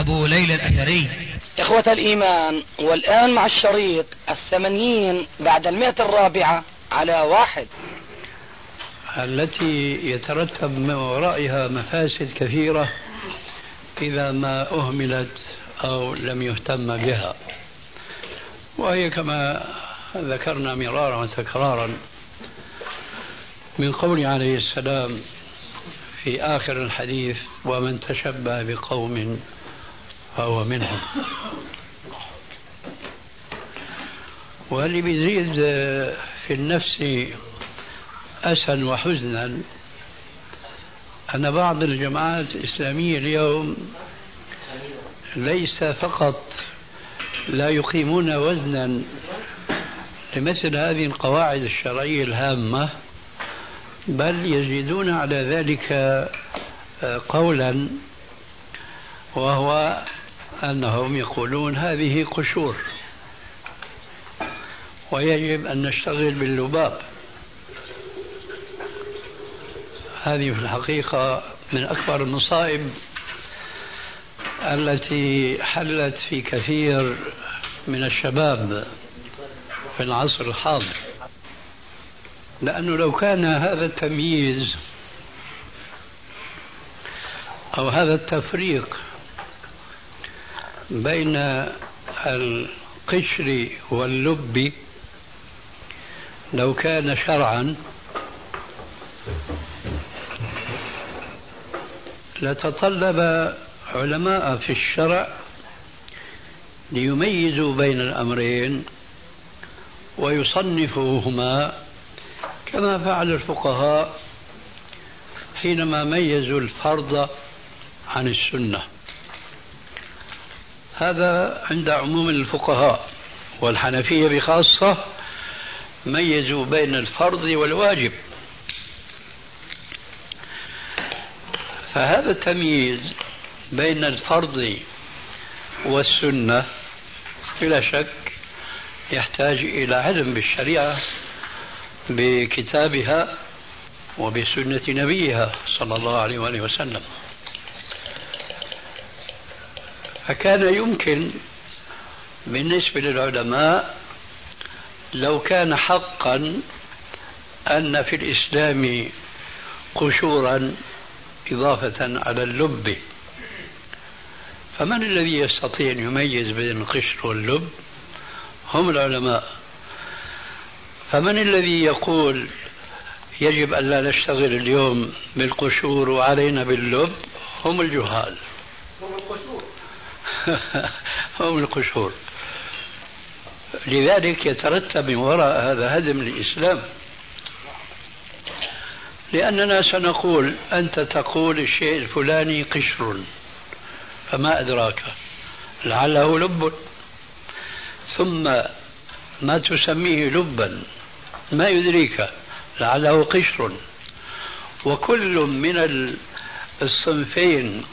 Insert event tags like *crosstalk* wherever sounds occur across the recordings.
أبو ليلى الأثري. إخوة الإيمان والآن مع الشريط الثمانين بعد المئة الرابعة على واحد. التي يترتب من ورائها مفاسد كثيرة إذا ما أهملت أو لم يهتم بها. وهي كما ذكرنا مرارا وتكرارا من قول عليه السلام في آخر الحديث ومن تشبه بقوم فهو منهم. واللي بيزيد في النفس أسا وحزنا. أن بعض الجماعات الإسلامية اليوم ليس فقط لا يقيمون وزنا لمثل هذه القواعد الشرعية الهامة بل يزيدون على ذلك قولا وهو أنهم يقولون هذه قشور. ويجب أن نشتغل باللباب. هذه في الحقيقة من أكبر المصائب التي حلت في كثير من الشباب في العصر الحاضر. لأنه لو كان هذا التمييز أو هذا التفريق بين القشر واللب لو كان شرعا لتطلب علماء في الشرع ليميزوا بين الأمرين ويصنفوهما كما فعل الفقهاء حينما ميزوا الفرض عن السنة. هذا عند عموم الفقهاء والحنفية بخاصة ميزوا بين الفرض والواجب. فهذا التمييز بين الفرض والسنة بلا شك يحتاج إلى علم بالشريعة بكتابها وبسنة نبيها صلى الله عليه وآله وسلم. فكان يمكن بالنسبة للعلماء لو كان حقا أن في الإسلام قشورا إضافة على اللب. فمن الذي يستطيع أن يميز بين القشر واللب؟ هم العلماء. فمن الذي يقول يجب أن لا نشتغل اليوم بالقشور وعلينا باللب؟ هم الجهال. هم القشور. هم القشور. لذلك يترتب من وراء هذا هدم الإسلام. لأننا سنقول أنت تقول الشيء الفلاني قشر فما أدراك؟ لعله لب. ثم ما تسميه لبا ما يدريك؟ لعله قشر. وكل من الصنفين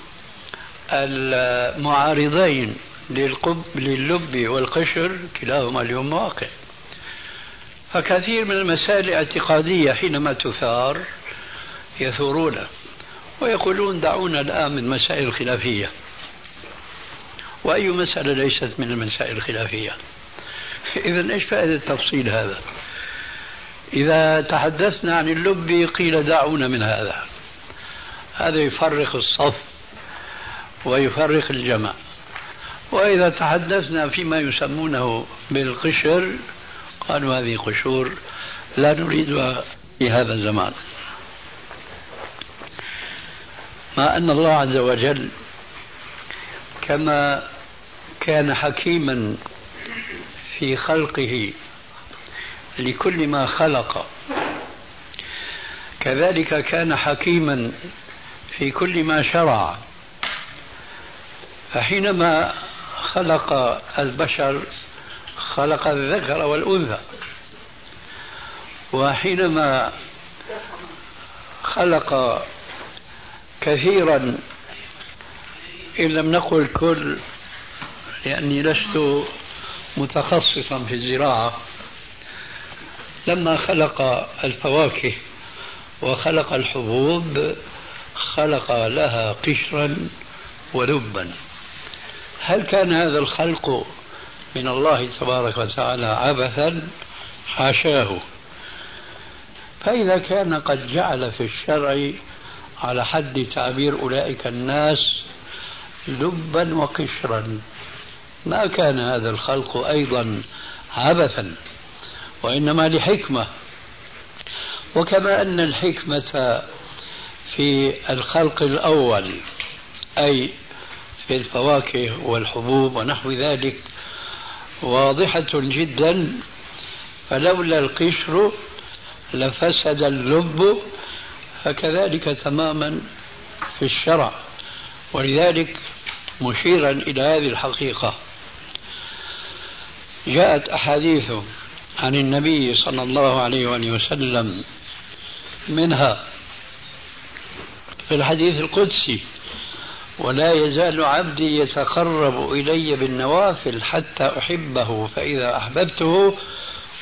المعارضين للب والقشر كلاهما اليوم واقع فكثير من المسائل الاعتقادية حينما تثار يثورون ويقولون دعونا الآن من مسائل الخلافية وأي مسألة ليست من المسائل الخلافية؟ *laughs* إذا إيش فائدة تفصيل هذا؟ إذا تحدثنا عن اللب قيل دعونا من هذا. هذا يفرق الصف ويفرق الجمع وإذا تحدثنا فيما يسمونه بالقشر قالوا هذه قشور لا نريدها في هذا الزمان. مع أن الله عز وجل كما كان حكيما في خلقه لكل ما خلق كذلك كان حكيما في كل ما شرع. فحينما خلق البشر خلق الذكر والأنثى وحينما خلق كثيرا إن لم نقل كل لأني لست متخصصا في الزراعة لما خلق الفواكه وخلق الحبوب خلق لها قشرا ولبا. هل كان هذا الخلق من الله تبارك وتعالى عبثا؟ حاشاه. فإذا كان قد جعل في الشرع على حد تعبير أولئك الناس لبا وقشرا ما كان هذا الخلق أيضا عبثا وإنما لحكمة. وكما أن الحكمة في الخلق الأول أي في الفواكه والحبوب ونحو ذلك واضحة جدا فلولا القشر لفسد اللب فكذلك تماما في الشرع ولذلك مشيرا إلى هذه الحقيقة. جاءت أحاديث عن النبي صلى الله عليه وآله وسلم منها في الحديث القدسي ولا يزال عبدي يتقرب إلي بالنوافل حتى أحبه فإذا أحببته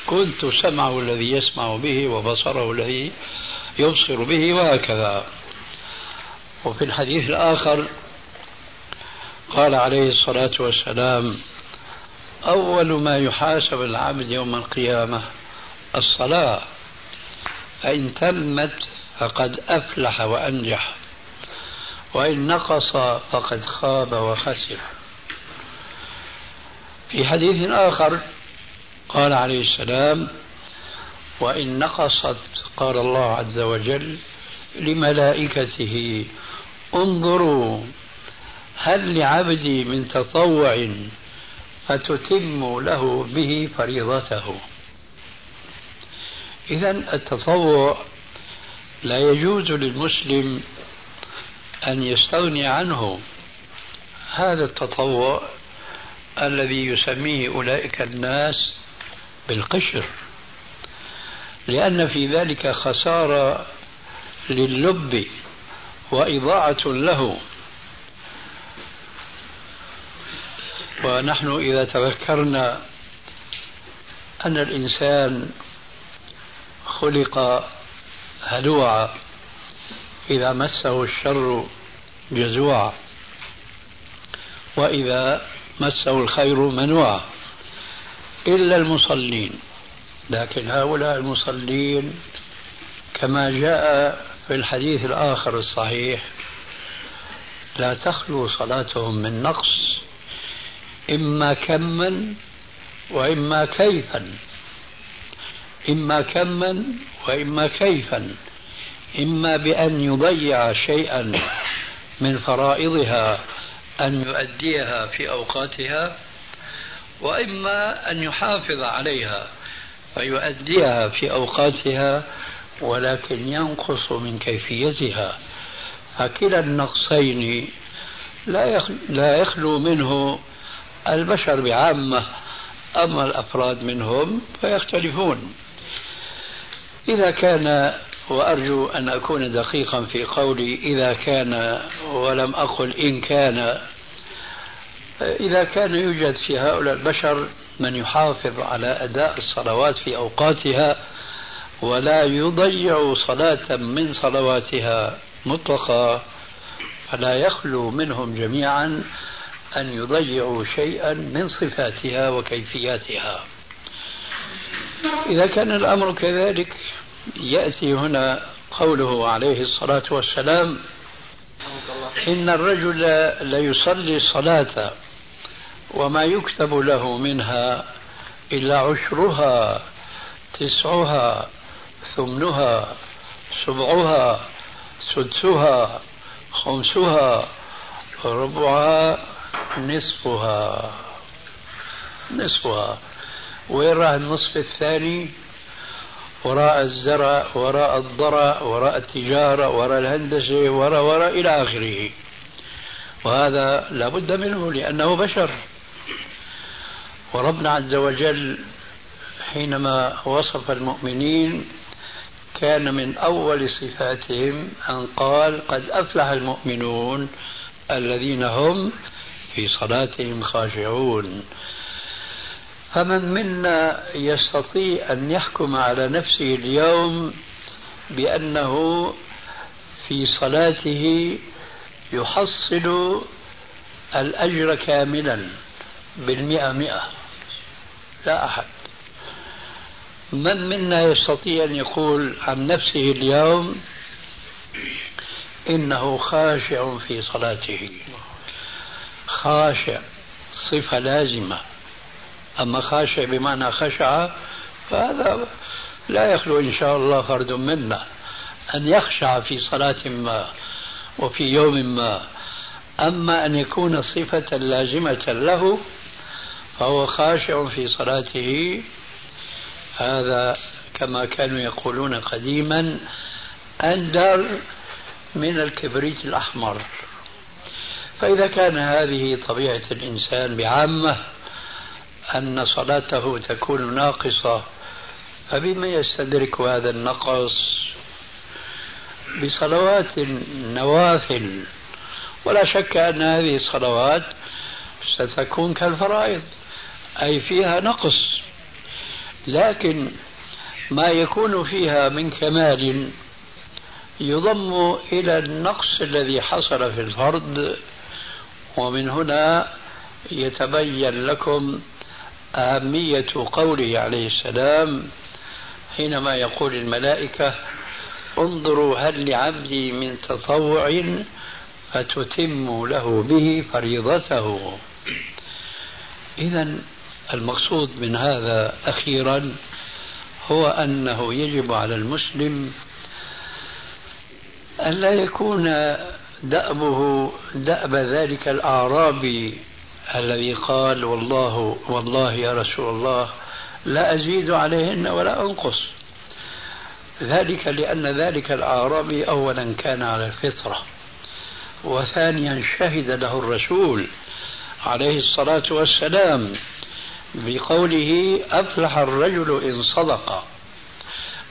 كنت سمعه الذي يسمع به وبصره الذي يبصر به وهكذا. وفي الحديث الآخر قال عليه الصلاة والسلام أول ما يحاسب العبد يوم القيامة الصلاة فإن تمت فقد أفلح وأنجح. وإن نقص فقد خاب وخسر. في حديث آخر قال عليه السلام وإن نقصت قال الله عز وجل لملائكته انظروا هل لعبدي من تطوع فتتم له به فريضته. إذا التطوع لا يجوز للمسلم أن يستغني عنه هذا التطوع الذي يسميه أولئك الناس بالقشر. لأن في ذلك خسارة لللب وإضاعة له. ونحن إذا تذكرنا أن الإنسان خلق هلوعا إذا مسه الشر جزوعا وإذا مسه الخير منوعا. إلا المصلين. لكن هؤلاء المصلين كما جاء في الحديث الآخر الصحيح لا تخلو صلاتهم من نقص إما كما وإما كيفا. إما كما وإما كيفا. إما بأن يضيع شيئا من فرائضها أن يؤديها في أوقاتها وإما أن يحافظ عليها فيؤديها في أوقاتها ولكن ينقص من كيفيتها. فكلا النقصين لا يخلو منه البشر بعامة أما الأفراد منهم فيختلفون. إذا كان وأرجو أن أكون دقيقا في قولي إذا كان ولم أقل إن كان. إذا كان يوجد في هؤلاء البشر من يحافظ على أداء الصلوات في أوقاتها ولا يضيع صلاة من صلواتها مطلقة فلا يخلو منهم جميعا أن يضيعوا شيئا من صفاتها وكيفياتها. إذا كان الأمر كذلك يأتي هنا قوله عليه الصلاة والسلام إن الرجل ليصلي الصلاة وما يكتب له منها إلا عشرها تسعها ثمنها سبعها سدسها خمسها ربعها نصفها. نصفها. وين راح النصف الثاني؟ وراء الزرع وراء الضرع وراء التجارة وراء الهندسة وراء وراء إلى آخره. وهذا لا بد منه لأنه بشر. وربنا عز وجل حينما وصف المؤمنين كان من أول صفاتهم أن قال قد أفلح المؤمنون الذين هم في صلاتهم خاشعون. فمن منا يستطيع أن يحكم على نفسه اليوم بأنه في صلاته يحصل الأجر كاملا بالمئة مئة. لا أحد. من منا يستطيع أن يقول عن نفسه اليوم إنه خاشع في صلاته. خاشع. صفة لازمة. أما خاشع بمعنى خشع فهذا لا يخلو إن شاء الله فرد منا. أن يخشع في صلاة ما وفي يوم ما. أما أن يكون صفة لازمة له فهو خاشع في صلاته. هذا كما كانوا يقولون قديما أندر من الكبريت الأحمر. فإذا كان هذه طبيعة الإنسان بعامة أن صلاته تكون ناقصة فبما يستدرك هذا النقص بصلوات النوافل. ولا شك أن هذه الصلوات ستكون كالفرائض أي فيها نقص. لكن ما يكون فيها من كمال يضم إلى النقص الذي حصل في الفرض ومن هنا يتبين لكم أهمية قوله عليه السلام حينما يقول الملائكة انظروا هل لعبدي من تطوع فتتم له به فريضته. إذا المقصود من هذا أخيرا هو أنه يجب على المسلم أن لا يكون دأبه دأب ذلك الأعرابي الذي قال والله والله يا رسول الله لا أزيد عليهن ولا أنقص. ذلك لأن ذلك الأعرابي أولا كان على الفطرة وثانيا شهد له الرسول عليه الصلاة والسلام بقوله أفلح الرجل إن صدق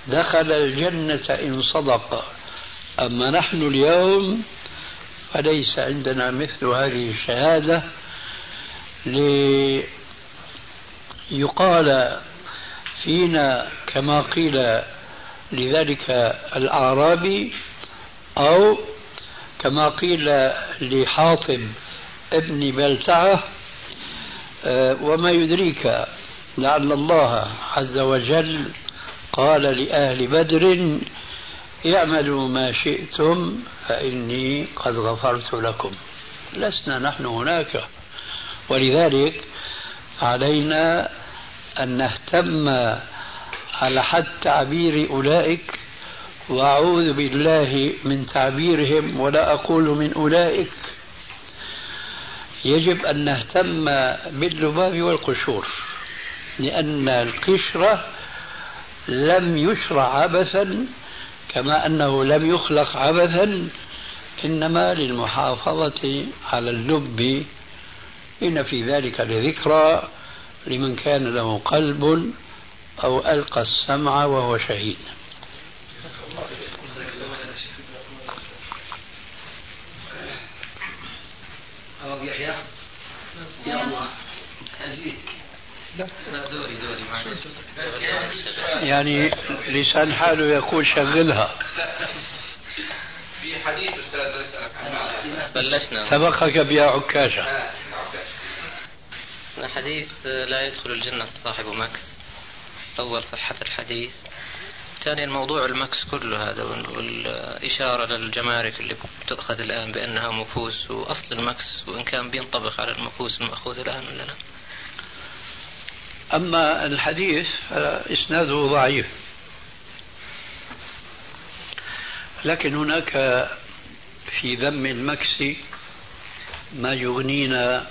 دخل الجنة إن صدق. أما نحن اليوم فليس عندنا مثل هذه الشهادة ليقال فينا كما قيل لذلك الأعرابي أو كما قيل لحاطب ابن بلتعة آه، وما يدريك لعل الله عز وجل قال لأهل بدر اعملوا ما شئتم فإني قد غفرت لكم. لسنا نحن هناك. ولذلك علينا أن نهتم على حد تعبير أولئك وأعوذ بالله من تعبيرهم ولا أقول من أولئك. يجب أن نهتم باللباب والقشور لأن القشرة لم يشرع عبثا كما أنه لم يخلق عبثا إنما للمحافظة على اللب إن في ذلك لذكرى لمن كان له قلب أو ألقى السمع وهو شهيد. أبو يحيى؟ يا الله. دوري دوري يعني لسان حاله يقول شغلها. في حديث أستاذ بلشنا. سبقك بيا عكاشة حديث لا يدخل الجنة صاحب مكس. أول صحة الحديث. ثانيا الموضوع المكس كله هذا والإشارة للجمارك اللي بتؤخذ الآن بأنها مكوس وأصل المكس وإن كان بينطبق على المكوس المأخوذ الآن ولا لا؟ أما الحديث فإسناده ضعيف. لكن هناك في ذم المكس ما يغنينا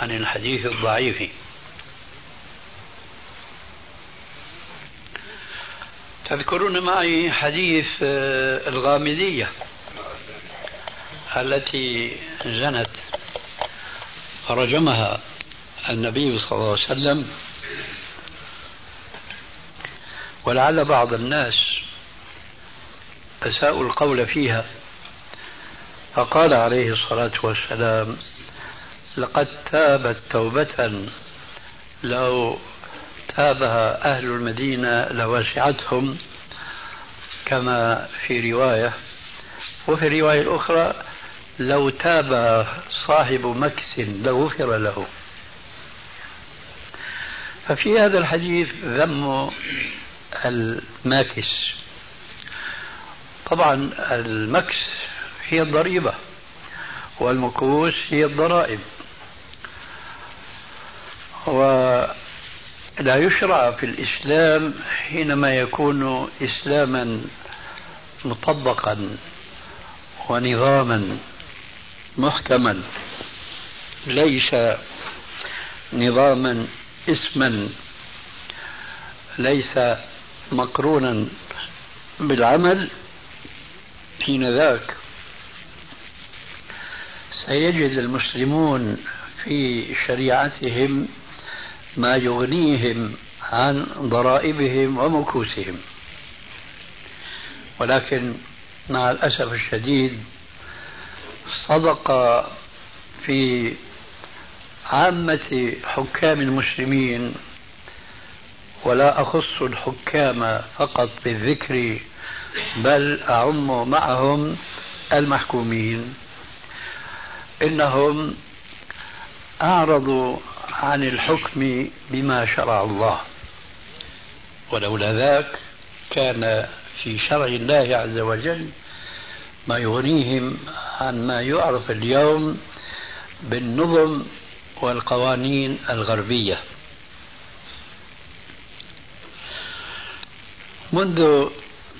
عن الحديث الضعيف. تذكرون معي حديث آه، الغامدية التي زنت فرجمها النبي صلى الله عليه وسلم. ولعل بعض الناس أساءوا القول فيها. فقال عليه الصلاة والسلام لقد تابت توبة. لو تابها أهل المدينة لوسعتهم كما في رواية. وفي الرواية الأخرى لو تاب صاحب مكس لغفر له. ففي هذا الحديث ذم الماكس. طبعا المكس هي الضريبة والمكوس هي الضرائب. ولا يشرع في الإسلام حينما يكون إسلاما مطبقا ونظاما محكما ليس نظاما اسما ليس مقرونا بالعمل حين ذاك سيجد المسلمون في شريعتهم ما يغنيهم عن ضرائبهم ومكوسهم. ولكن مع الأسف الشديد صدق في عامة حكام المسلمين ولا أخص الحكام فقط بالذكر بل أعم معهم المحكومين. إنهم أعرضوا عن الحكم بما شرع الله. ولولا ذاك كان في شرع الله عز وجل ما يغنيهم عن ما يعرف اليوم بالنظم والقوانين الغربية. منذ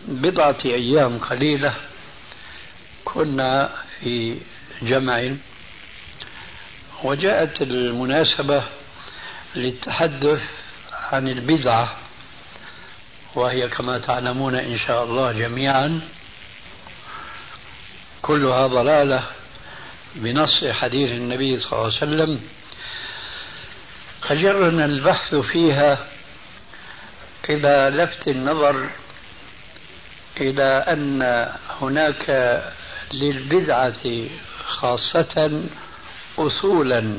بضعة أيام قليلة كنا في جمع وجاءت المناسبة للتحدث عن البدعة وهي كما تعلمون إن شاء الله جميعا كلها ضلالة بنص حديث النبي صلى الله عليه وسلم. فجرنا البحث فيها إلى لفت النظر إلى أن هناك للبدعة خاصة اصولا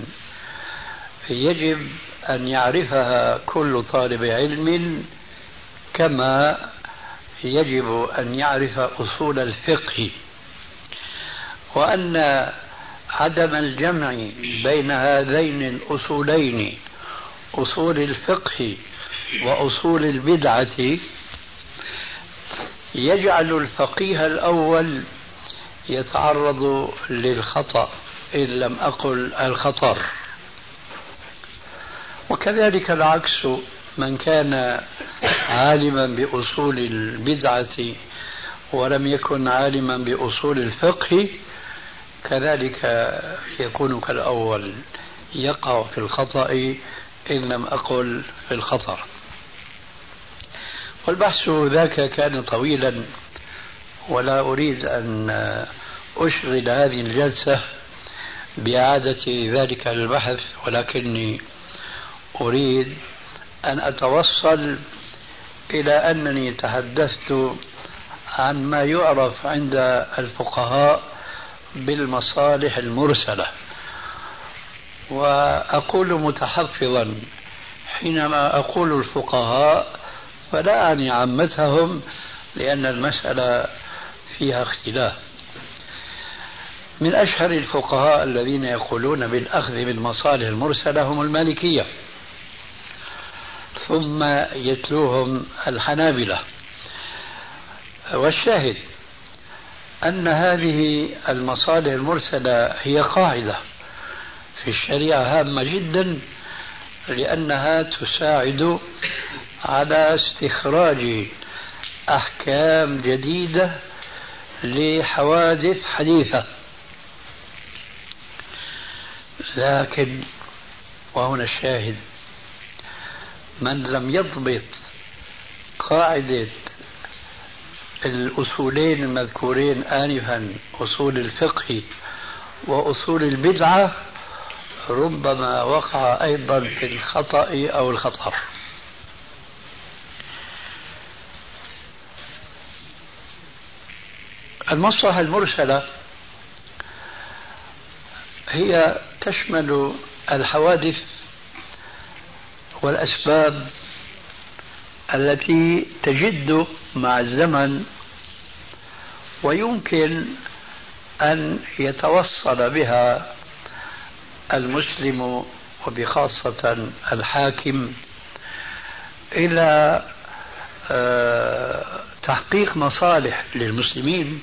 يجب أن يعرفها كل طالب علم كما يجب أن يعرف أصول الفقه. وأن عدم الجمع بين هذين الأصولين أصول الفقه وأصول البدعة يجعل الفقيه الأول يتعرض للخطأ. إن لم أقل الخطر. وكذلك العكس من كان عالما بأصول البدعة ولم يكن عالما بأصول الفقه كذلك يكون كالأول يقع في الخطأ إن لم أقل في الخطر. والبحث ذاك كان طويلا ولا أريد أن أشغل هذه الجلسة بإعادة ذلك البحث ولكني أريد أن أتوصل إلى أنني تحدثت عن ما يعرف عند الفقهاء بالمصالح المرسلة. وأقول متحفظا حينما أقول الفقهاء فلا أعني عامتهم لأن المسألة فيها اختلاف. من أشهر الفقهاء الذين يقولون بالأخذ بالمصالح المرسلة هم المالكية. ثم يتلوهم الحنابلة. والشاهد أن هذه المصالح المرسلة هي قاعدة في الشريعة هامة جدا لأنها تساعد على استخراج أحكام جديدة لحوادث حديثة. لكن وهنا الشاهد من لم يضبط قاعدة الأصولين المذكورين آنفا أصول الفقه وأصول البدعة ربما وقع أيضا في الخطأ أو الخطر. المصلحة المرسلة هي تشمل الحوادث والأسباب التي تجد مع الزمن ويمكن أن يتوصل بها المسلم وبخاصة الحاكم إلى آه، تحقيق مصالح للمسلمين.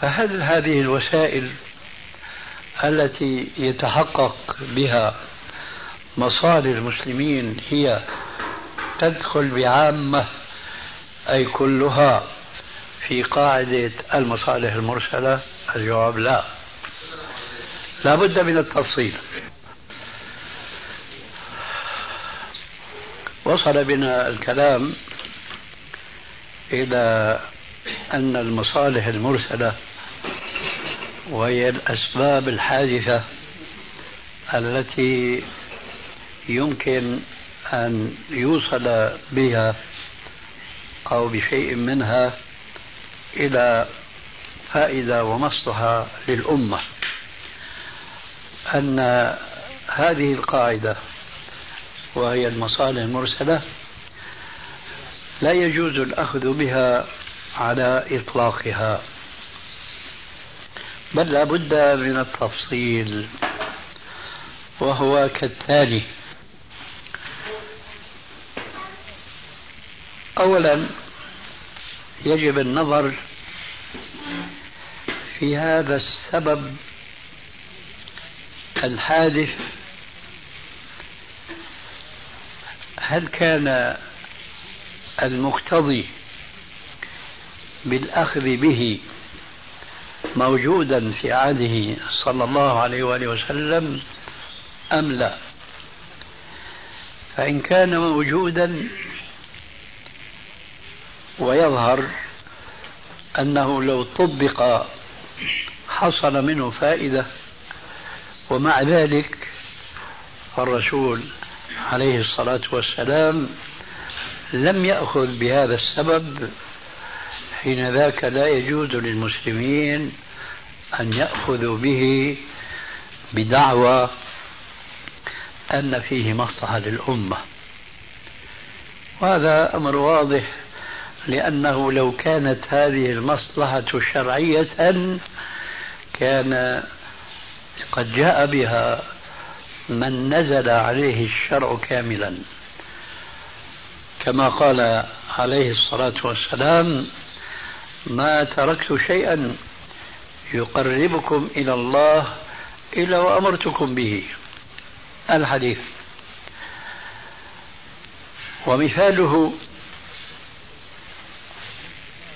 فهل هذه الوسائل التي يتحقق بها مصالح المسلمين هي تدخل بعامة أي كلها في قاعدة المصالح المرسلة؟ الجواب لا. لا بد من التفصيل. وصل بنا الكلام إلى أن المصالح المرسلة وهي الأسباب الحادثة التي يمكن أن يوصل بها أو بشيء منها إلى فائدة ومصلحة للأمة. أن هذه القاعدة وهي المصالح المرسلة لا يجوز الأخذ بها على إطلاقها. بل لا بد من التفصيل وهو كالتالي أولا يجب النظر في هذا السبب الحادث هل كان المقتضي بالأخذ به موجودا في عهده صلى الله عليه وآله وسلم أم لا؟ فإن كان موجودا ويظهر أنه لو طبق حصل منه فائدة ومع ذلك فالرسول عليه الصلاة والسلام لم يأخذ بهذا السبب حين ذاك لا يجوز للمسلمين أن يأخذوا به بدعوى أن فيه مصلحة للأمة. وهذا أمر واضح لأنه لو كانت هذه المصلحة شرعية كان قد جاء بها من نزل عليه الشرع كاملا. كما قال عليه الصلاة والسلام ما تركت شيئا يقربكم إلى الله إلا وأمرتكم به. الحديث. ومثاله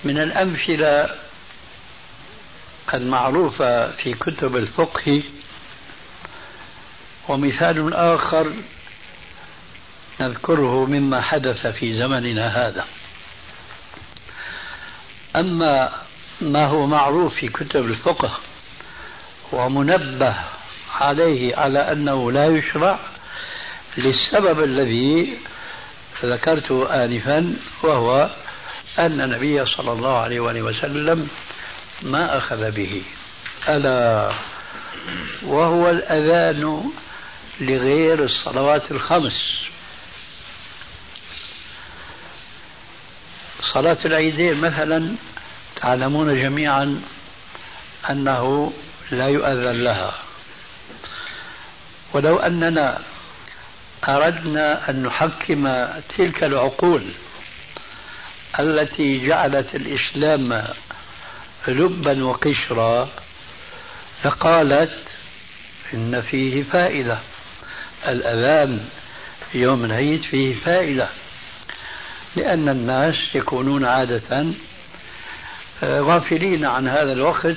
من الأمثلة المعروفة في كتب الفقه ومثال آخر نذكره مما حدث في زمننا هذا. أما ما هو معروف في كتب الفقه ومنبه عليه على أنه لا يشرع للسبب الذي ذكرته آنفا وهو أن النبي صلى الله عليه وآله وسلم ما أخذ به. ألا وهو الأذان لغير الصلوات الخمس. صلاة العيدين مثلا تعلمون جميعا أنه لا يؤذن لها. ولو أننا أردنا أن نحكم تلك العقول التي جعلت الإسلام لبا وقشرا لقالت إن فيه فائدة. الأذان يوم العيد فيه فائدة. لأن الناس يكونون عادة آه، غافلين عن هذا الوقت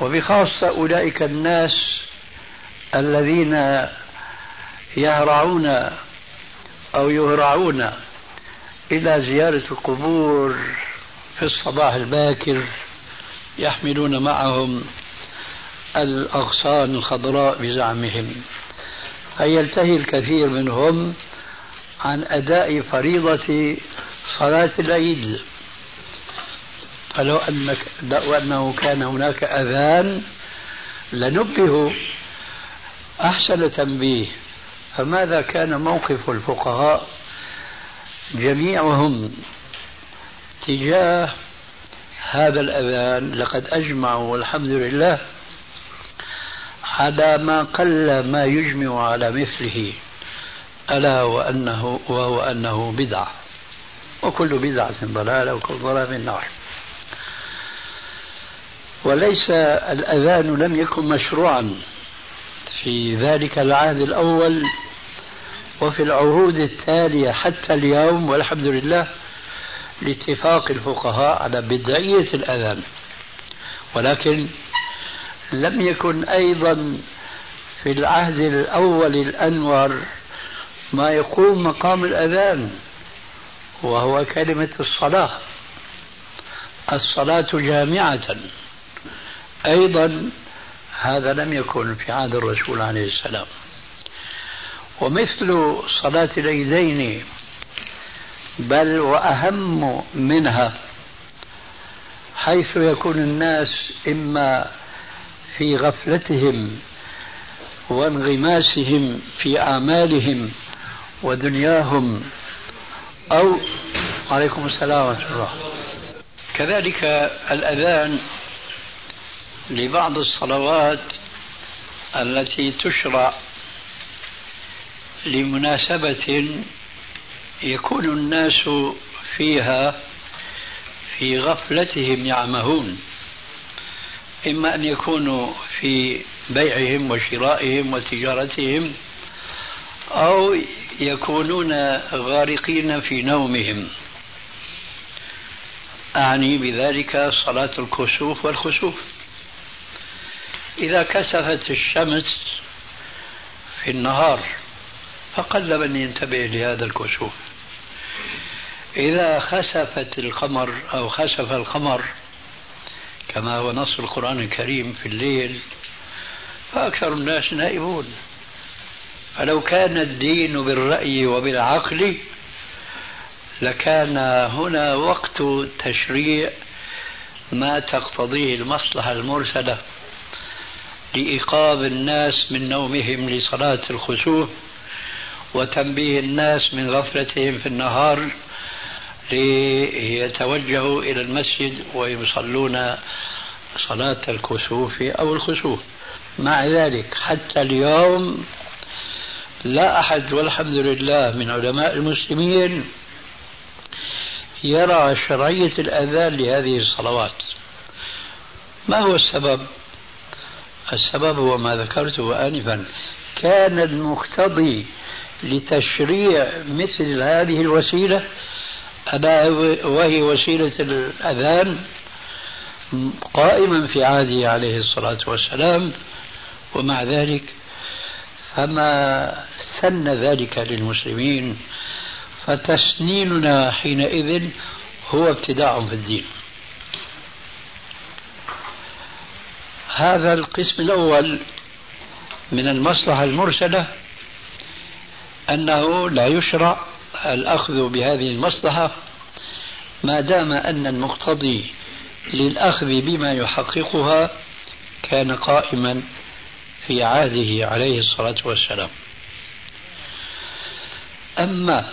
وبخاصة أولئك الناس الذين يهرعون أو يهرعون إلى زيارة القبور في الصباح الباكر يحملون معهم الأغصان الخضراء بزعمهم فيلتهي الكثير منهم عن أداء فريضة صلاة العيد. فلو أنك لو أنه كان هناك أذان لنبهوا أحسن تنبيه. فماذا كان موقف الفقهاء جميعهم تجاه هذا الأذان؟ لقد أجمعوا والحمد لله على ما قل ما يجمع على مثله. ألا وأنه وهو أنه بدعة وكل بدعة ضلالة وكل ضلال نار وليس الأذان لم يكن مشروعا في ذلك العهد الأول وفي العهود التالية حتى اليوم والحمد لله لاتفاق الفقهاء على بدعية الأذان. ولكن لم يكن أيضا في العهد الأول الأنور ما يقوم مقام الأذان وهو كلمة الصلاة. الصلاة جامعة. أيضا هذا لم يكن في عهد الرسول عليه السلام. ومثل صلاة العيدين بل وأهم منها حيث يكون الناس إما في غفلتهم وانغماسهم في أعمالهم ودنياهم أو عليكم السلام ورحمة الله. كذلك الأذان لبعض الصلوات التي تشرع لمناسبة يكون الناس فيها في غفلتهم يعمهون. إما أن يكونوا في بيعهم وشرائهم وتجارتهم أو يكونون غارقين في نومهم. أعني بذلك صلاة الكسوف والخسوف. إذا كسفت الشمس في النهار فقل من ينتبه لهذا الكسوف. إذا خسفت القمر أو خسف القمر كما هو نص القرآن الكريم في الليل فأكثر الناس نائبون فلو كان الدين بالرأي وبالعقل لكان هنا وقت تشريع ما تقتضيه المصلحة المرسلة لإيقاظ الناس من نومهم لصلاة الخسوف وتنبيه الناس من غفلتهم في النهار ليتوجهوا إلى المسجد ويصلون صلاة الكسوف أو الخسوف مع ذلك حتى اليوم لا أحد والحمد لله من علماء المسلمين يرى شرعية الأذان لهذه الصلوات ما هو السبب؟ السبب هو ما ذكرته آنفا كان المقتضي لتشريع مثل هذه الوسيلة ألا وهي وسيلة الأذان قائما في عهده عليه الصلاة والسلام ومع ذلك فما سن ذلك للمسلمين فتسنيننا حينئذ هو ابتداع في الدين. هذا القسم الأول من المصلحة المرسلة أنه لا يشرع الأخذ بهذه المصلحة ما دام أن المقتضي للأخذ بما يحققها كان قائما في عهده عليه الصلاة والسلام. أما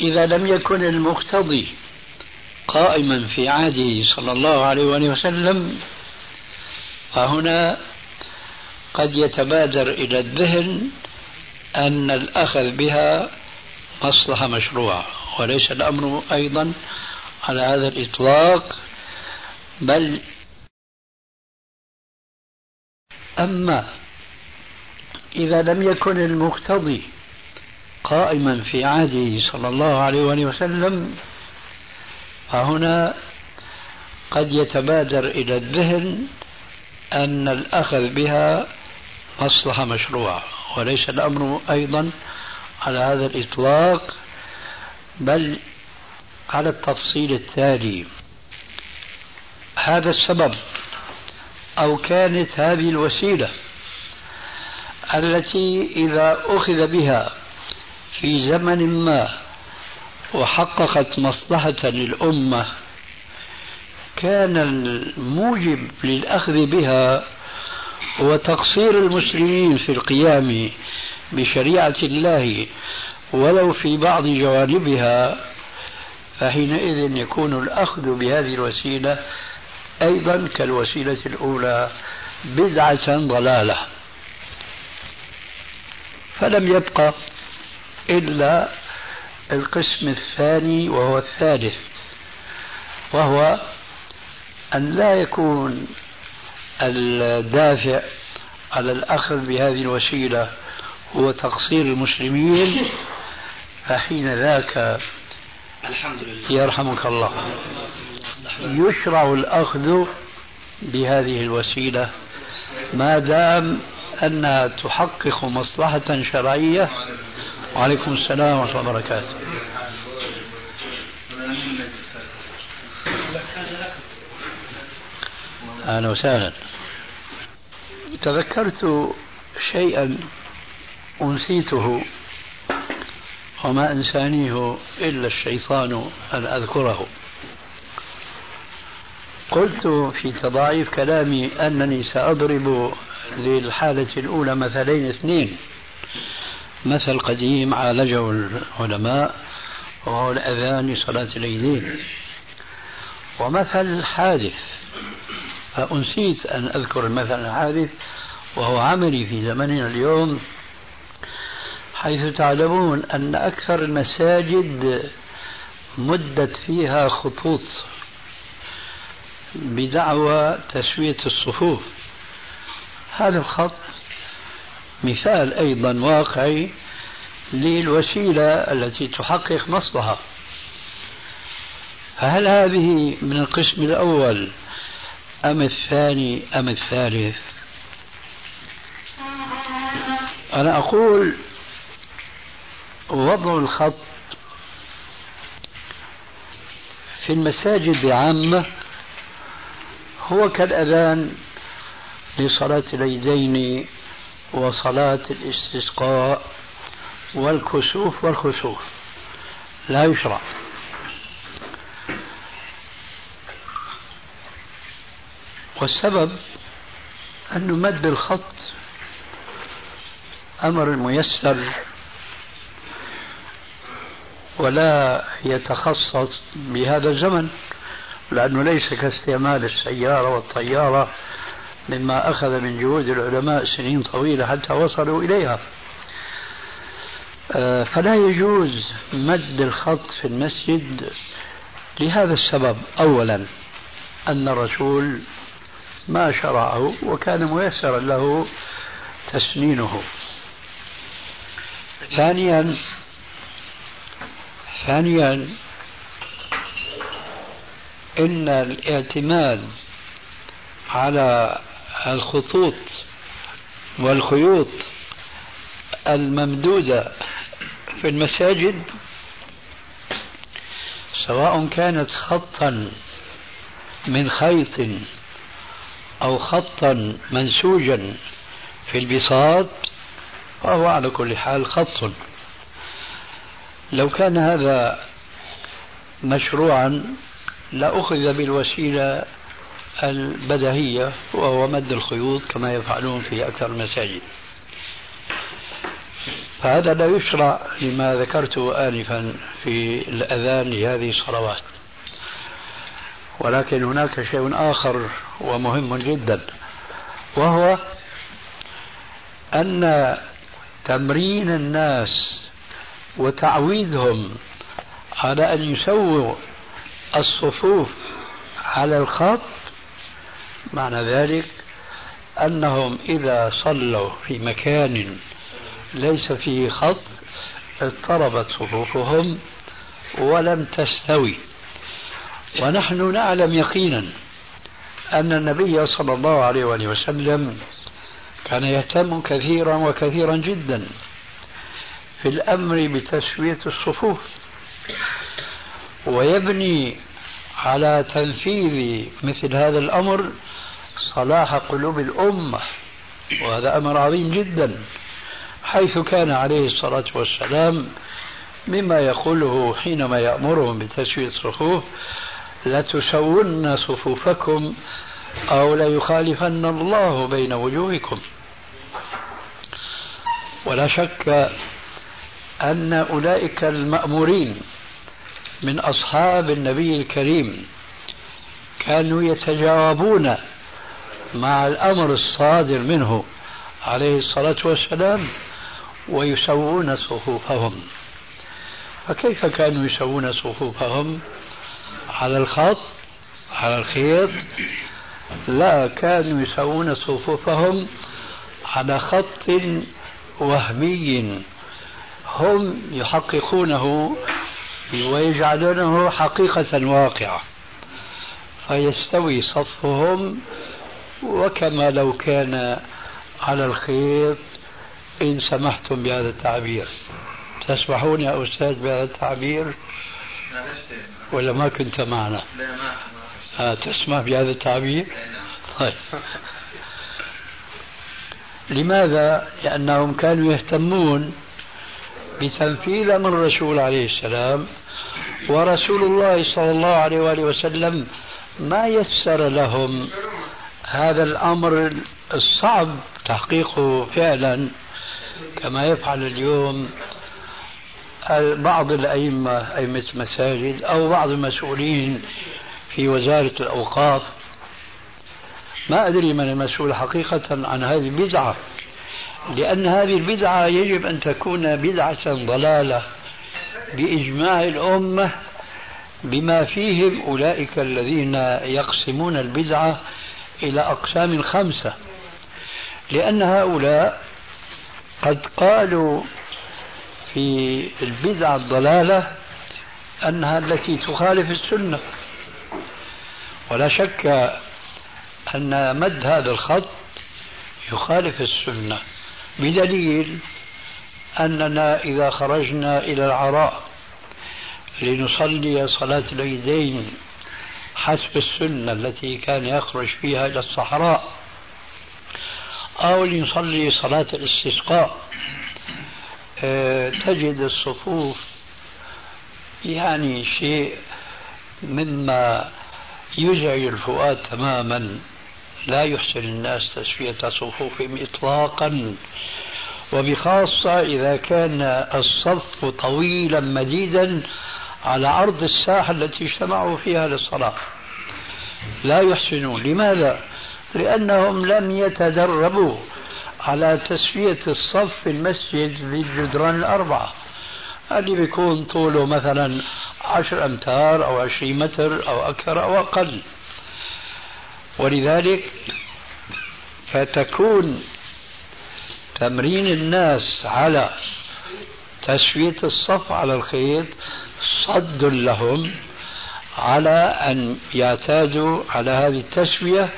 إذا لم يكن المقتضي قائما في عهده صلى الله عليه وسلم فهنا قد يتبادر إلى الذهن أن الأخذ بها مصلحة مشروعة وليس الأمر أيضا على هذا الإطلاق بل أما إذا لم يكن المقتضي قائما في عهده صلى الله عليه وسلم فهنا قد يتبادر إلى الذهن أن الأخذ بها مصلحة مشروعة وليس الأمر أيضا على هذا الإطلاق بل على التفصيل التالي. هذا السبب أو كانت هذه الوسيلة التي إذا أخذ بها في زمن ما وحققت مصلحة للأمة كان الموجب للأخذ بها هو تقصير المسلمين في القيام بشريعة الله ولو في بعض جوانبها فحينئذ يكون الأخذ بهذه الوسيلة أيضا كالوسيلة الأولى بدعة ضلالة. فلم يبقى إلا القسم الثاني وهو الثالث وهو أن لا يكون الدافع على الأخذ بهذه الوسيلة هو تقصير المسلمين. فحين ذاك الحمد لله. يرحمك الله. يشرع الأخذ بهذه الوسيلة ما دام أنها تحقق مصلحة شرعية. وعليكم السلام ورحمة الله وبركاته. أهلا وسهلا. تذكرت شيئا أنسيته وما أنسانيه إلا الشيطان أن أذكره. قلت في تضاعيف كلامي أنني سأضرب للحالة الأولى مثلين اثنين. مثل قديم عالجه العلماء وهو الأذان لصلاة العيدين ومثل حادث فأنسيت أن أذكر المثل الحادث وهو عملي في زمننا اليوم. حيث تعلمون أن أكثر المساجد مدت فيها خطوط. بدعوى تسوية الصفوف. هذا الخط مثال أيضا واقعي للوسيلة التي تحقق مصلحة فهل هذه من القسم الأول أم الثاني أم الثالث؟ أنا أقول وضع الخط في المساجد بعامة هو كالأذان لصلاة العيدين وصلاة الاستسقاء والكسوف والخسوف. لا يشرع. والسبب أن مد الخط أمر ميسر ولا يتخصص بهذا الزمن. لأنه ليس كاستعمال السيارة والطيارة مما أخذ من جهود العلماء سنين طويلة حتى وصلوا إليها. آه، فلا يجوز مد الخط في المسجد لهذا السبب. أولا أن الرسول ما شرعه وكان ميسرا له تسنينه. ثانيا ثانيا إن الاعتماد على الخطوط والخيوط الممدودة في المساجد سواء كانت خطا من خيط أو خطا منسوجا في البساط فهو على كل حال خط. لو كان هذا مشروعا لأخذ بالوسيلة البدهية وهو مد الخيوط كما يفعلون في أكثر المساجد. فهذا لا يشرع لما ذكرته آنفا في الأذان لهذه الصلوات. ولكن هناك شيء آخر ومهم جدا وهو أن تمرين الناس وتعويدهم على أن يسووا الصفوف على الخط معنى ذلك أنهم إذا صلوا في مكان ليس فيه خط اضطربت صفوفهم ولم تستوي. ونحن نعلم يقينا أن النبي صلى الله عليه وسلم كان يهتم كثيرا وكثيرا جدا في الأمر بتسوية الصفوف. ويبني على تنفيذ مثل هذا الأمر صلاح قلوب الأمة وهذا أمر عظيم جدا حيث كان عليه الصلاة والسلام مما يقوله حينما يأمرهم بتسوية الصفوف لتسون صفوفكم أو ليخالفن الله بين وجوهكم ولا شك أن أولئك المأمورين من أصحاب النبي الكريم كانوا يتجاوبون مع الأمر الصادر منه عليه الصلاة والسلام ويسوون صفوفهم. فكيف كانوا يسوون صفوفهم؟ على الخط على الخيط. لا كانوا يسوون صفوفهم على خط وهمي. هم يحققونه ويجعلونه حقيقة واقعة. فيستوي صفهم وكما لو كان على الخيط إن سمحتم بهذا التعبير. تسمحون يا أستاذ بهذا التعبير؟ ولا ما كنت معنا؟ آه تسمح بهذا التعبير؟ طيب. لماذا؟ لأنهم كانوا يهتمون بتنفيذ أمر الرسول عليه السلام ورسول الله صلى الله عليه وآله وسلم ما يسر لهم هذا الأمر الصعب تحقيقه فعلا كما يفعل اليوم بعض الأئمة أئمة مساجد أو بعض المسؤولين في وزارة الأوقاف. ما أدري من المسؤول حقيقة عن هذه البدعة لأن هذه البدعة يجب أن تكون بدعة ضلالة. بإجماع الأمة بما فيهم أولئك الذين يقسمون البدعة إلى أقسام خمسة. لأن هؤلاء قد قالوا في البدعة الضلالة أنها التي تخالف السنة. ولا شك أن مد هذا الخط يخالف السنة بدليل أننا إذا خرجنا إلى العراء لنصلي صلاة العيدين حسب السنة التي كان يخرج فيها إلى الصحراء أو لنصلي صلاة الاستسقاء آه، تجد الصفوف يعني شيء مما يزعج الفؤاد تماما لا يحسن الناس تسوية صفوفهم إطلاقا. وبخاصة إذا كان الصف طويلا مديدا على أرض الساحة التي اجتمعوا فيها للصلاة. لا يحسنون. لماذا؟ لأنهم لم يتدربوا على تسوية الصف في المسجد للجدران الأربعة. اللي بيكون طوله مثلا عشر أمتار أو عشرين متر أو أكثر أو أقل. ولذلك فتكون تمرين الناس على تسوية الصف على الخيط صد لهم على أن يعتادوا على هذه التسوية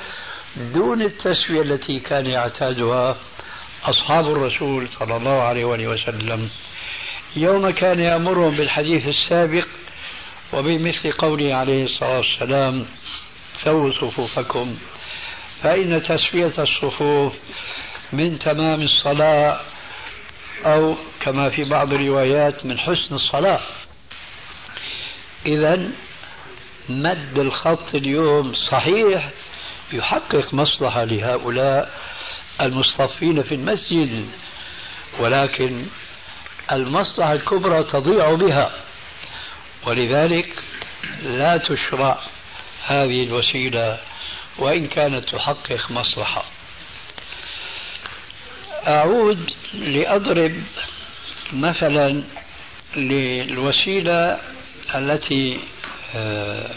دون التسوية التي كان يعتادها أصحاب الرسول صلى الله عليه وسلم. يوم كان يأمرهم بالحديث السابق وبمثل قوله عليه الصلاة والسلام سووا صفوفكم فإن تسوية الصفوف من تمام الصلاة أو كما في بعض الروايات من حسن الصلاة. إذا مد الخط اليوم صحيح يحقق مصلحة لهؤلاء المصطفين في المسجد ولكن المصلحة الكبرى تضيع بها ولذلك لا تشرع هذه الوسيلة وإن كانت تحقق مصلحة. أعود لأضرب مثلا للوسيلة التي آه،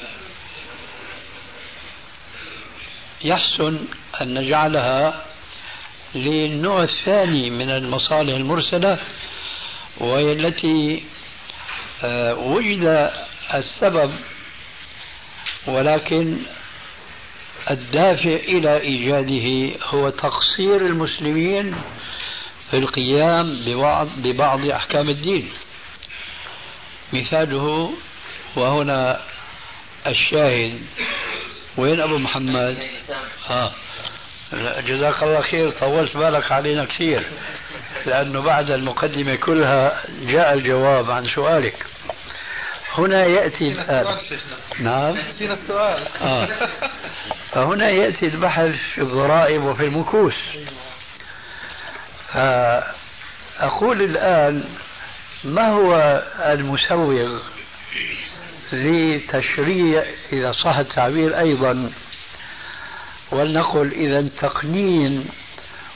يحسن أن نجعلها للنوع الثاني من المصالح المرسلة وهي التي آه، وجد السبب ولكن الدافع إلى إيجاده هو تقصير المسلمين في القيام ببعض, ببعض أحكام الدين. مثاله وهنا الشاهد. وين أبو محمد؟ آه. جزاك الله خير طولت بالك علينا كثير لأنه بعد المقدمة كلها جاء الجواب عن سؤالك. هنا يأتي الآن. نعم السؤال آه. *laughs* فهنا يأتي البحث في الضرائب وفي المكوس. فأقول الآن ما هو المسوغ لتشريع إذا صح التعبير أيضا؟ ولنقل إذا تقنين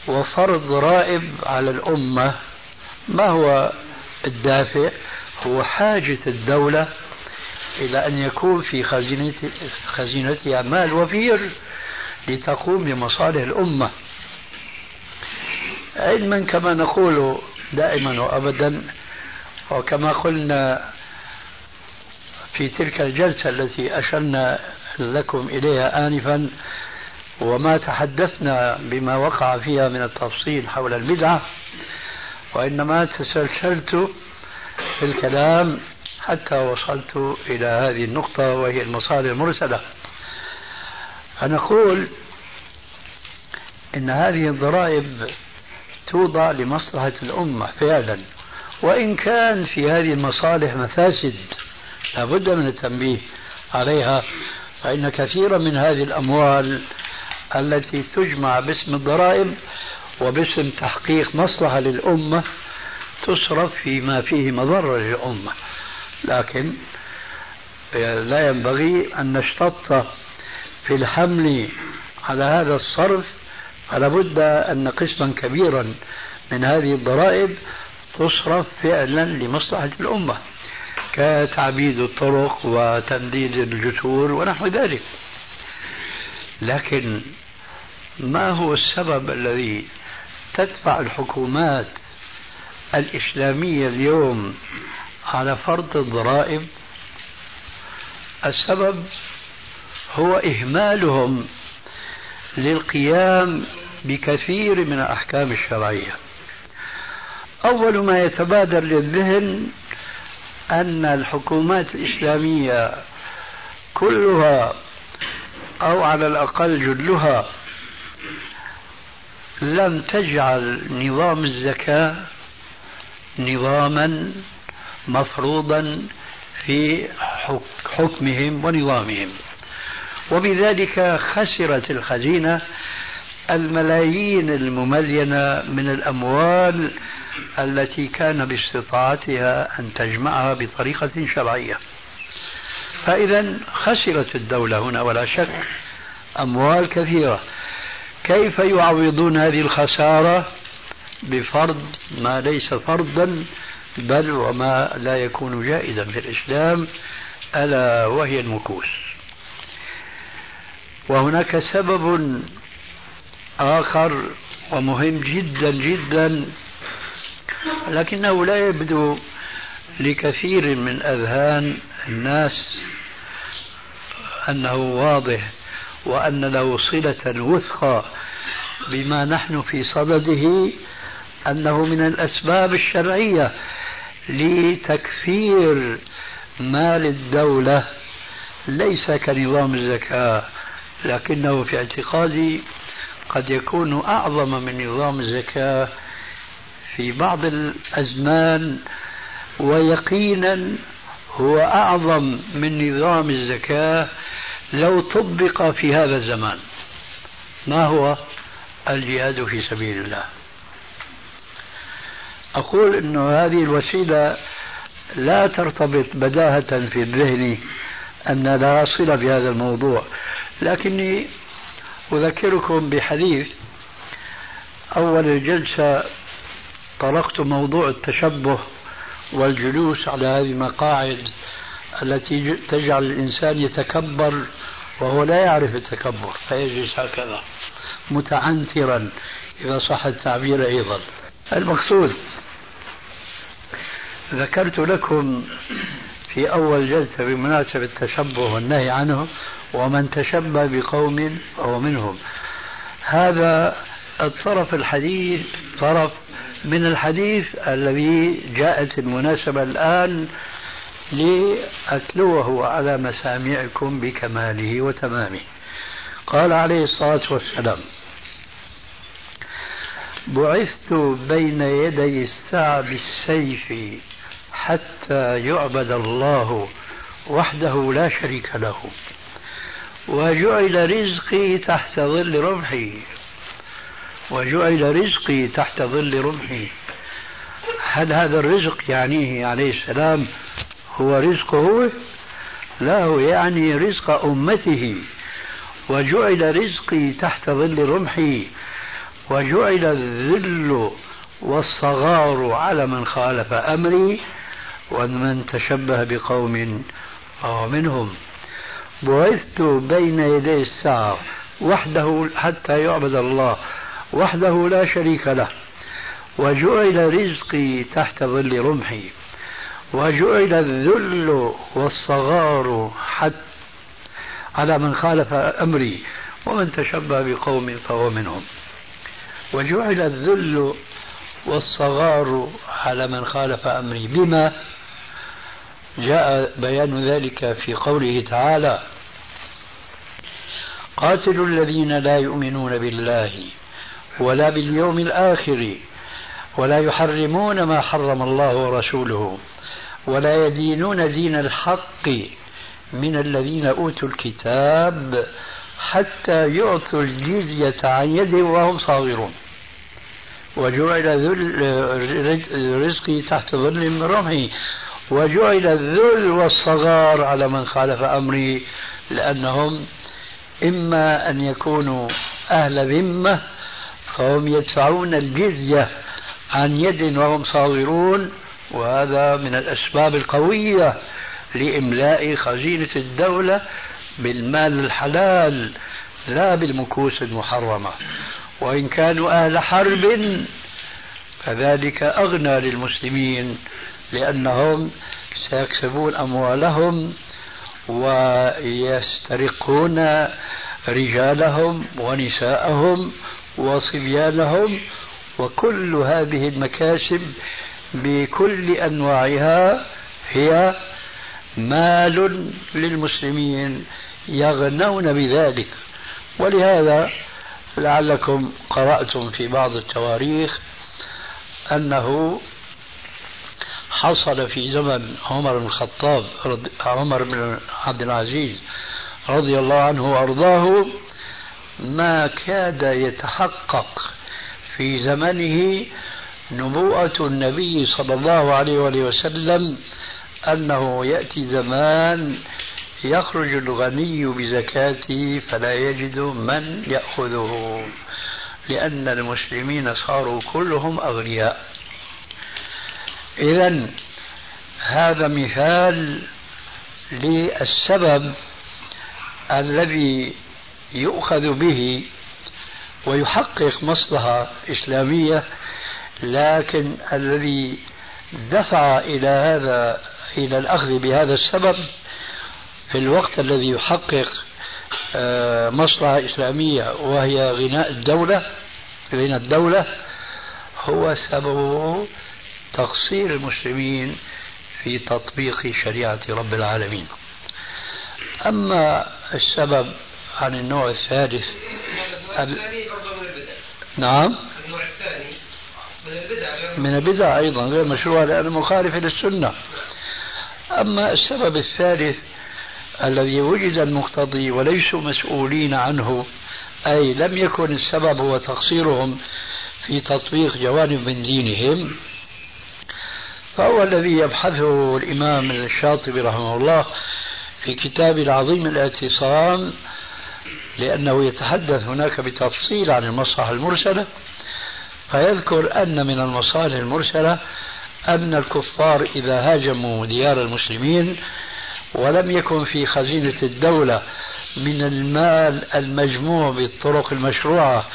وفرض ضرائب على الأمة ما هو الدافع؟ هو حاجة الدولة إلى أن يكون في خزينتها مال وفير لتقوم بمصالح الأمة. علما كما نقول دائما وأبدا وكما قلنا في تلك الجلسة التي أشرنا لكم إليها آنفا وما تحدثنا بما وقع فيها من التفصيل حول البدعة وإنما تسلسلت في الكلام حتى وصلت إلى هذه النقطة وهي المصادر المرسلة. فنقول إن هذه الضرائب توضع لمصلحة الأمة فعلا وإن كان في هذه المصالح مفاسد لابد من التنبيه عليها فإن كثيرا من هذه الأموال التي تجمع باسم الضرائب وباسم تحقيق مصلحة للأمة تصرف فيما فيه مضرة للأمة. لكن لا ينبغي أن نشتط في الحمل على هذا الصرف فلا بد أن قسما كبيرا من هذه الضرائب تصرف فعلا لمصلحة الأمة كتعبيد الطرق وتمديد الجسور ونحو ذلك. لكن ما هو السبب الذي تدفع الحكومات الإسلامية اليوم على فرض الضرائب السبب هو إهمالهم للقيام بكثير من الأحكام الشرعية. أول ما يتبادر للذهن أن الحكومات الإسلامية كلها أو على الأقل جلها لم تجعل نظام الزكاة نظاما مفروضا في حكمهم ونظامهم. وبذلك خسرت الخزينة الملايين المملينة من الأموال التي كان باستطاعتها أن تجمعها بطريقة شرعية. فإذا خسرت الدولة هنا ولا شك أموال كثيرة. كيف يعوضون هذه الخسارة؟ بفرض ما ليس فرضا بل وما لا يكون جائزا في الإسلام ألا وهي المكوس. وهناك سبب آخر ومهم جدا جدا لكنه لا يبدو لكثير من أذهان الناس أنه واضح وأن له صلة وثقى بما نحن في صدده أنه من الأسباب الشرعية لتكفير مال الدولة ليس كنظام الزكاة لكنه في اعتقادي قد يكون أعظم من نظام الزكاة في بعض الأزمان ويقينا هو أعظم من نظام الزكاة لو طبق في هذا الزمان. ما هو الجهاد في سبيل الله؟ أقول أن هذه الوسيلة لا ترتبط بداهة في الذهن أن لا صلة بهذا الموضوع. لكني أذكركم بحديث أول الجلسة طرقت موضوع التشبه والجلوس على هذه المقاعد التي تجعل الإنسان يتكبر وهو لا يعرف التكبر فيجلس هكذا متعنترا إذا صح التعبير أيضا. المقصود. ذكرت لكم في أول جلسة بمناسبة التشبه والنهي عنه ومن تشبه بقوم فهو منهم. هذا الطرف الحديث طرف من الحديث الذي جاءت المناسبة الآن لأتلوه على مسامعكم بكماله وتمامه. قال عليه الصلاة والسلام بعثت بين يدي الساعة بالسيف حتى يعبد الله وحده لا شريك له وجعل رزقي تحت ظل رمحي وجعل رزقي تحت ظل رمحي. هل هذا الرزق يعنيه عليه السلام هو رزقه؟ هو لا هو يعني رزق أمته وجعل رزقي تحت ظل رمحي. وجعل الذل والصغار على من خالف أمري ومن تشبه بقوم فهو منهم. بعثت بين يدي الساعة وحده حتى يعبد الله وحده لا شريك له. وجعل رزقي تحت ظل رمحي. وجعل الذل والصغار حتى على من خالف أمري ومن تشبه بقوم فهو منهم. وجعل الذل والصغار على من خالف أمري. بما جاء بيان ذلك في قوله تعالى قاتلوا الذين لا يؤمنون بالله ولا باليوم الآخر ولا يحرمون ما حرم الله ورسوله ولا يدينون دين الحق من الذين أوتوا الكتاب حتى يعطوا الجزية عن يد وهم صاغرون. وجعل ذل رزقي تحت ظل من رمحي. وجعل الذل والصغار على من خالف أمري لأنهم إما أن يكونوا أهل ذمة فهم يدفعون الجزية عن يد وهم صاغرون. وهذا من الأسباب القوية لإملاء خزينة الدولة بالمال الحلال لا بالمكوس المحرمة. وإن كانوا أهل حرب فذلك أغنى للمسلمين لأنهم سيكسبون أموالهم ويسترقون رجالهم ونساءهم وصبيانهم وكل هذه المكاسب بكل أنواعها هي مال للمسلمين. يغنون بذلك. ولهذا لعلكم قرأتم في بعض التواريخ أنه حصل في زمن عمر بن الخطاب عمر بن عبد العزيز رضي الله عنه وأرضاه ما كاد يتحقق في زمنه نبوءة النبي صلى الله عليه وآله وسلم أنه يأتي زمان يخرج الغني بزكاته فلا يجد من يأخذه لأن المسلمين صاروا كلهم أغنياء. إذا هذا مثال للسبب الذي يؤخذ به ويحقق مصلحة إسلامية لكن الذي دفع إلى هذا إلى الأخذ بهذا السبب في الوقت الذي يحقق آه، مصلحة إسلامية وهي غناء الدولة غنى الدولة هو سببه تقصير المسلمين في تطبيق شريعة رب العالمين. أما السبب عن النوع الثالث نعم. النوع الثاني من البدع من البدع أيضا غير مشروع لأنه مخالف للسنة. أما السبب الثالث الذي وجد المقتضي وليسوا مسؤولين عنه أي لم يكن السبب هو تقصيرهم في تطبيق جوانب من دينهم. فهو الذي يبحثه الإمام الشاطبي رحمه الله في كتابه العظيم الاعتصام لأنه يتحدث هناك بتفصيل عن المصلحة المرسلة فيذكر أن من المصالح المرسلة أن الكفار إذا هاجموا ديار المسلمين ولم يكن في خزينة الدولة من المال المجموع بالطرق المشروعة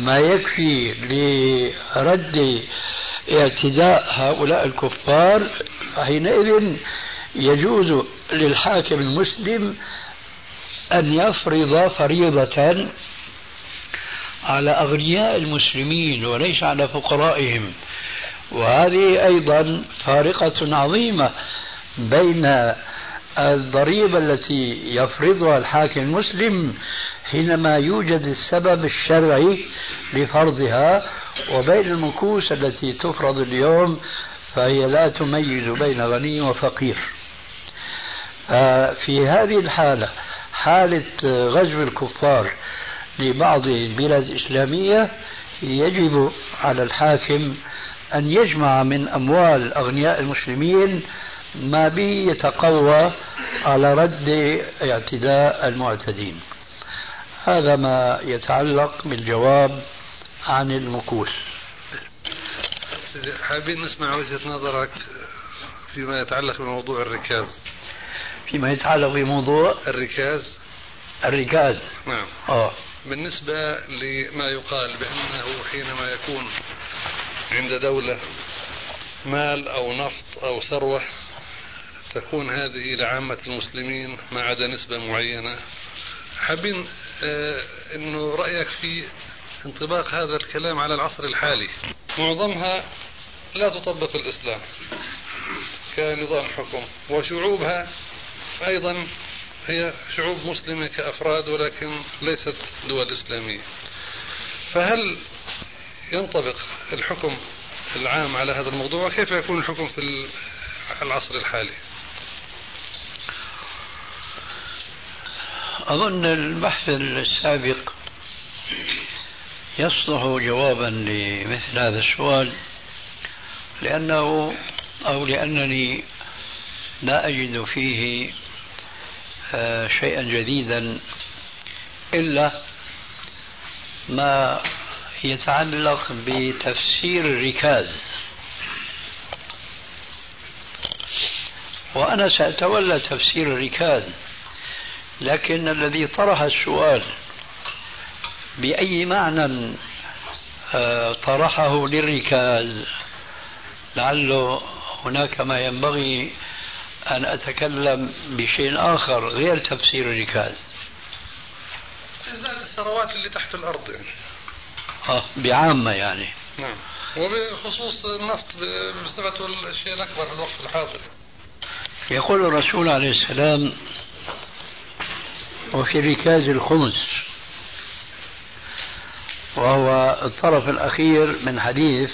ما يكفي لرد اعتداء هؤلاء الكفار فحينئذ يجوز للحاكم المسلم أن يفرض فريضة على أغنياء المسلمين وليس على فقرائهم. وهذه أيضا فارقة عظيمة بين الضريبة التي يفرضها الحاكم المسلم حينما يوجد السبب الشرعي لفرضها وبين المكوس التي تفرض اليوم فهي لا تميز بين غني وفقير. في هذه الحالة حالة غزو الكفار لبعض البلاد الإسلامية يجب على الحاكم أن يجمع من أموال أغنياء المسلمين ما به يتقوى على رد اعتداء المعتدين. هذا ما يتعلق بالجواب عن المكوس حابين نسمع وجهة نظرك فيما يتعلق بموضوع الركاز. فيما يتعلق بموضوع الركاز؟ الركاز. نعم. آه. بالنسبة لما يقال بأنه حينما يكون عند دولة مال أو نفط أو ثروة تكون هذه لعامة المسلمين ما عدا نسبة معينة. حابين آه إنه رأيك في انطباق هذا الكلام على العصر الحالي. معظمها لا تطبق الإسلام كنظام حكم وشعوبها أيضا هي شعوب مسلمة كأفراد ولكن ليست دول إسلامية. فهل ينطبق الحكم العام على هذا الموضوع؟ وكيف يكون الحكم في العصر الحالي؟ أظن البحث السابق يصلح جوابا لمثل هذا السؤال لأنه أو لأنني لا أجد فيه آه، شيئا جديدا إلا ما يتعلق بتفسير الركاز. وأنا سأتولى تفسير الركاز لكن الذي طرح السؤال بأي معنى آه، طرحه للركاز لعله هناك ما ينبغي أن أتكلم بشيء آخر غير تفسير الركاز الثروات اللي تحت الأرض يعني. آه بعامة يعني. نعم. وبخصوص النفط بصفته الشيء الأكبر في الوقت الحاضر. يقول الرسول عليه السلام وفي ركاز الخمس. وهو الطرف الأخير من حديث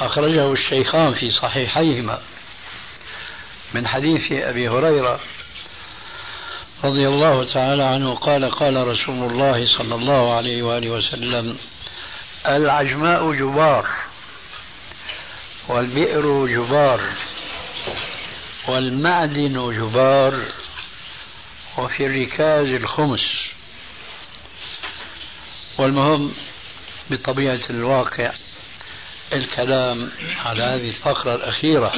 أخرجه الشيخان في صحيحيهما. من حديث أبي هريرة رضي الله تعالى عنه قال قال رسول الله صلى الله عليه وآله وسلم العجماء جبار والبئر جبار والمعدن جبار وفي الركاز الخمس. والمهم بطبيعة الواقع الكلام على هذه الفقرة الأخيرة.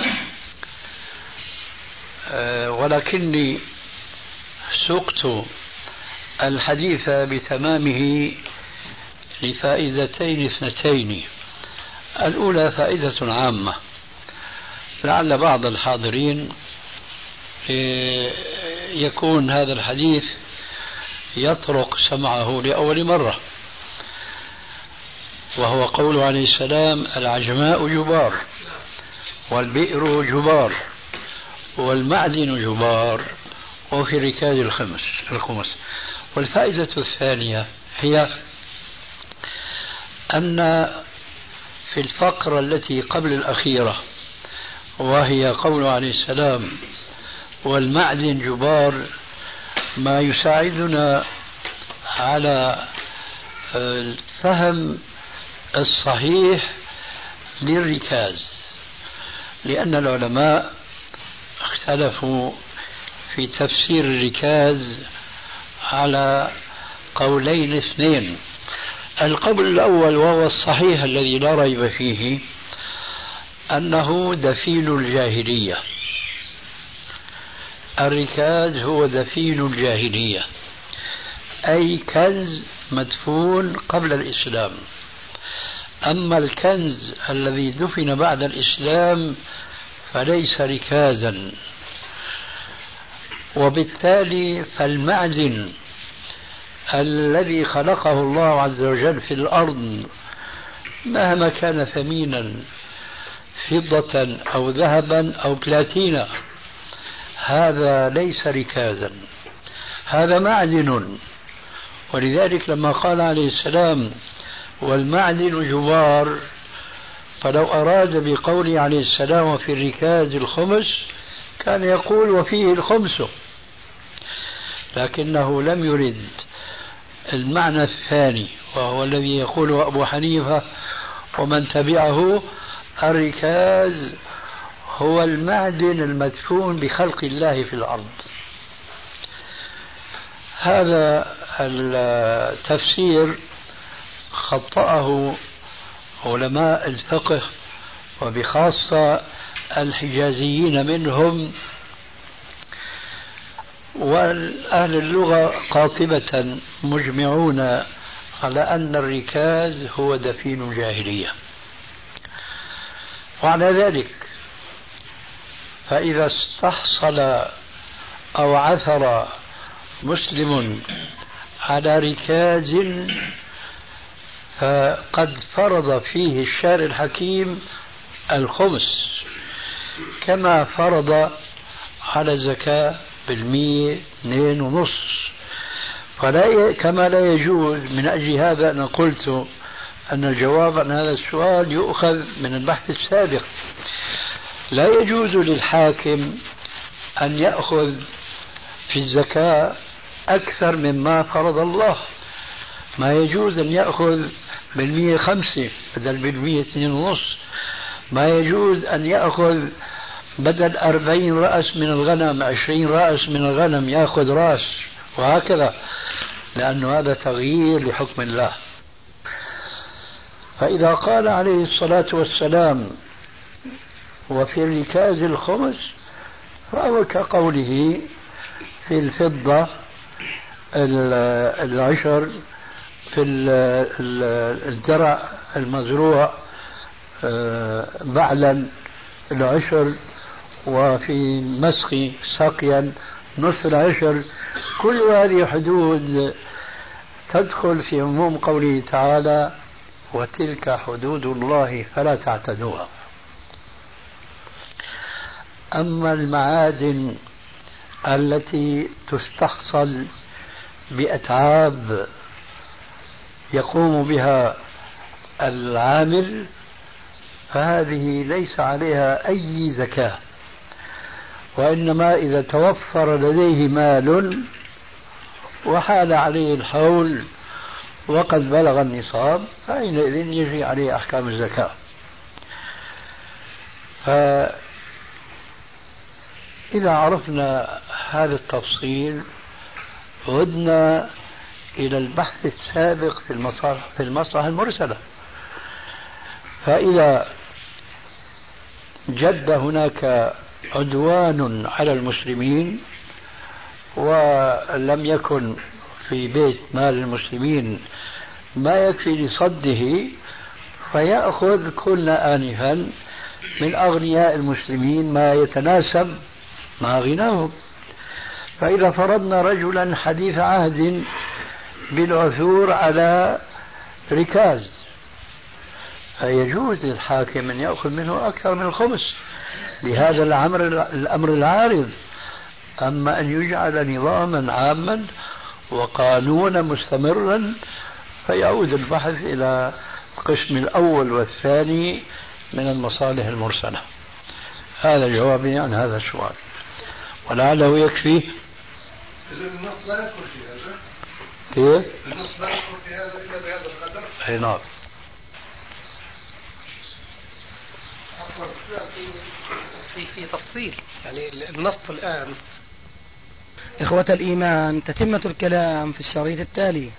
أه، ولكني سقت الحديث بتمامه لفائدتين اثنتين. الأولى فائدة عامة. لعل بعض الحاضرين أه، يكون هذا الحديث يطرق سمعه لأول مرة. وهو قول عليه السلام العجماء جبار والبئر جبار والمعدن جبار وفي ركاز الخمس الخمس. والفائدة الثانية هي أن في الفقرة التي قبل الأخيرة وهي قول عليه السلام والمعدن جبار ما يساعدنا على الفهم الصحيح للركاز لأن العلماء اختلفوا في تفسير الركاز على قولين اثنين. القول الأول وهو الصحيح الذي لا ريب فيه أنه دفين الجاهلية. الركاز هو دفين الجاهلية. أي كنز مدفون قبل الإسلام. أما الكنز الذي دفن بعد الإسلام فليس ركازا. وبالتالي فالمعدن الذي خلقه الله عز وجل في الأرض مهما كان ثمينا فضة أو ذهبا أو بلاتينا هذا ليس ركازا هذا معدن ولذلك لما قال عليه السلام والمعدن جبار فلو أراد بقوله عليه السلام وفي الركاز الخمس كان يقول وفيه الخمس. لكنه لم يرد المعنى الثاني وهو الذي يقوله أبو حنيفة ومن تبعه الركاز هو المعدن المدفون بخلق الله في الأرض. هذا التفسير خطأه علماء الفقه وبخاصة الحجازيين منهم وأهل اللغة قاطبة مجمعون على أن الركاز هو دفين جاهلية وعلى ذلك فإذا استحصل أو عثر مسلم على ركاز فقد فرض فيه الشارع الحكيم الخمس كما فرض على الزكاة بالمية اثنين ونص فلا. كما لا يجوز من أجل هذا أنا قلت أن الجواب عن هذا السؤال يؤخذ من البحث السابق لا يجوز للحاكم أن يأخذ في الزكاة أكثر مما فرض الله. ما يجوز أن يأخذ بالمية خمسة بدل بالمية اثنين ونص. ما يجوز أن يأخذ بدل أربعين رأس من الغنم عشرين رأس من الغنم يأخذ رأس وهكذا لأن هذا تغيير لحكم الله. فإذا قال عليه الصلاة والسلام وفي الركاز الخمس فهو كقوله في الفضة العشر في الزرع المزروع آه، بعلا العشر وفي مسخ سقيا نصف العشر. كل هذه حدود تدخل في عموم قوله تعالى وتلك حدود الله فلا تعتدوها. أما المعادن التي تستحصل بأتعاب يقوم بها العامل فهذه ليس عليها أي زكاة. وإنما إذا توفر لديه مال وحال عليه الحول وقد بلغ النصاب فحينئذ يجري عليه أحكام الزكاة. فإذا عرفنا هذا التفصيل عدنا إلى البحث السابق في المصالح في المصلحة المرسلة. فإذا جد هناك عدوان على المسلمين ولم يكن في بيت مال المسلمين ما يكفي لصده فيأخذ كل آنفا من أغنياء المسلمين ما يتناسب مع غناهم فإذا فرضنا رجلا حديث عهد بالعثور على ركاز فيجوز للحاكم أن يأخذ منه أكثر من الخمس. لهذا الأمر الأمر العارض. أما أن يجعل نظاما عاما وقانونا مستمرا فيعود البحث إلى القسم الأول والثاني من المصالح المرسلة. هذا جوابي عن هذا السؤال. ولعله يكفي. النص لا يدخل في هذا كيف؟ النص لا يدخل في هذا إلا بهذا القدر أي نعم. في في تفصيل. يعني النص الآن. إخوة الإيمان تتمة الكلام في الشريط التالي.